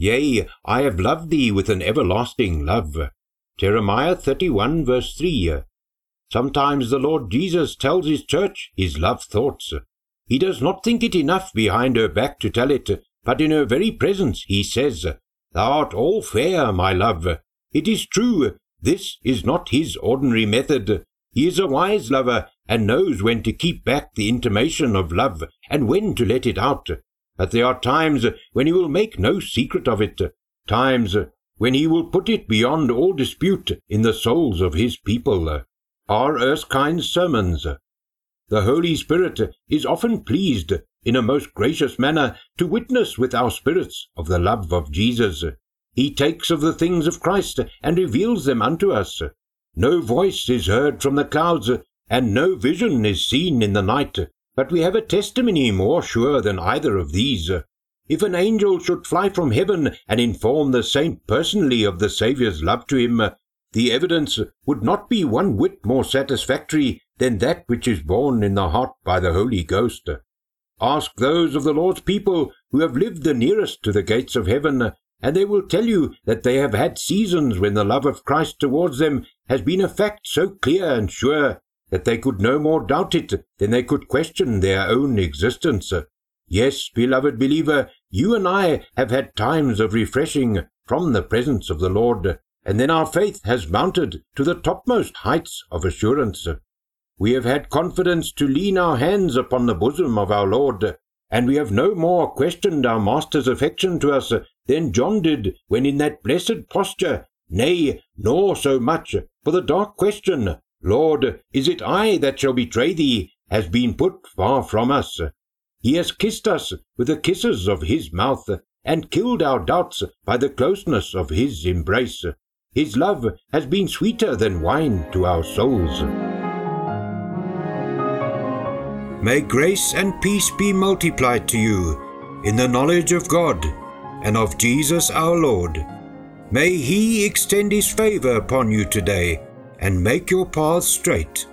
Yea, I have loved thee with an everlasting love. Jeremiah 31 verse 3. Sometimes the Lord Jesus tells his church his love thoughts. He does not think it enough behind her back to tell it, but in her very presence he says, Thou art all fair, my love. It is true, this is not his ordinary method. He is a wise lover, and knows when to keep back the intimation of love, and when to let it out. But there are times when he will make no secret of it, times when he will put it beyond all dispute in the souls of his people. R. Erskine's Sermons. The Holy Spirit is often pleased in a most gracious manner to witness with our spirits of the love of Jesus. He takes of the things of Christ and reveals them unto us. No voice is heard from the clouds, and no vision is seen in the night, but we have a testimony more sure than either of these. If an angel should fly from heaven and inform the saint personally of the Saviour's love to him, the evidence would not be one whit more satisfactory than that which is borne in the heart by the Holy Ghost. Ask those of the Lord's people who have lived the nearest to the gates of heaven, and they will tell you that they have had seasons when the love of Christ towards them has been a fact so clear and sure that they could no more doubt it than they could question their own existence. Yes, beloved believer, you and I have had times of refreshing from the presence of the Lord, and then our faith has mounted to the topmost heights of assurance. We have had confidence to lean our hands upon the bosom of our Lord, and we have no more questioned our Master's affection to us than John did when in that blessed posture, nay, nor so much, for the dark question, Lord, is it I that shall betray thee, has been put far from us. He has kissed us with the kisses of his mouth, and killed our doubts by the closeness of his embrace. His love has been sweeter than wine to our souls. May grace and peace be multiplied to you in the knowledge of God and of Jesus our Lord. May he extend his favor upon you today and make your paths straight.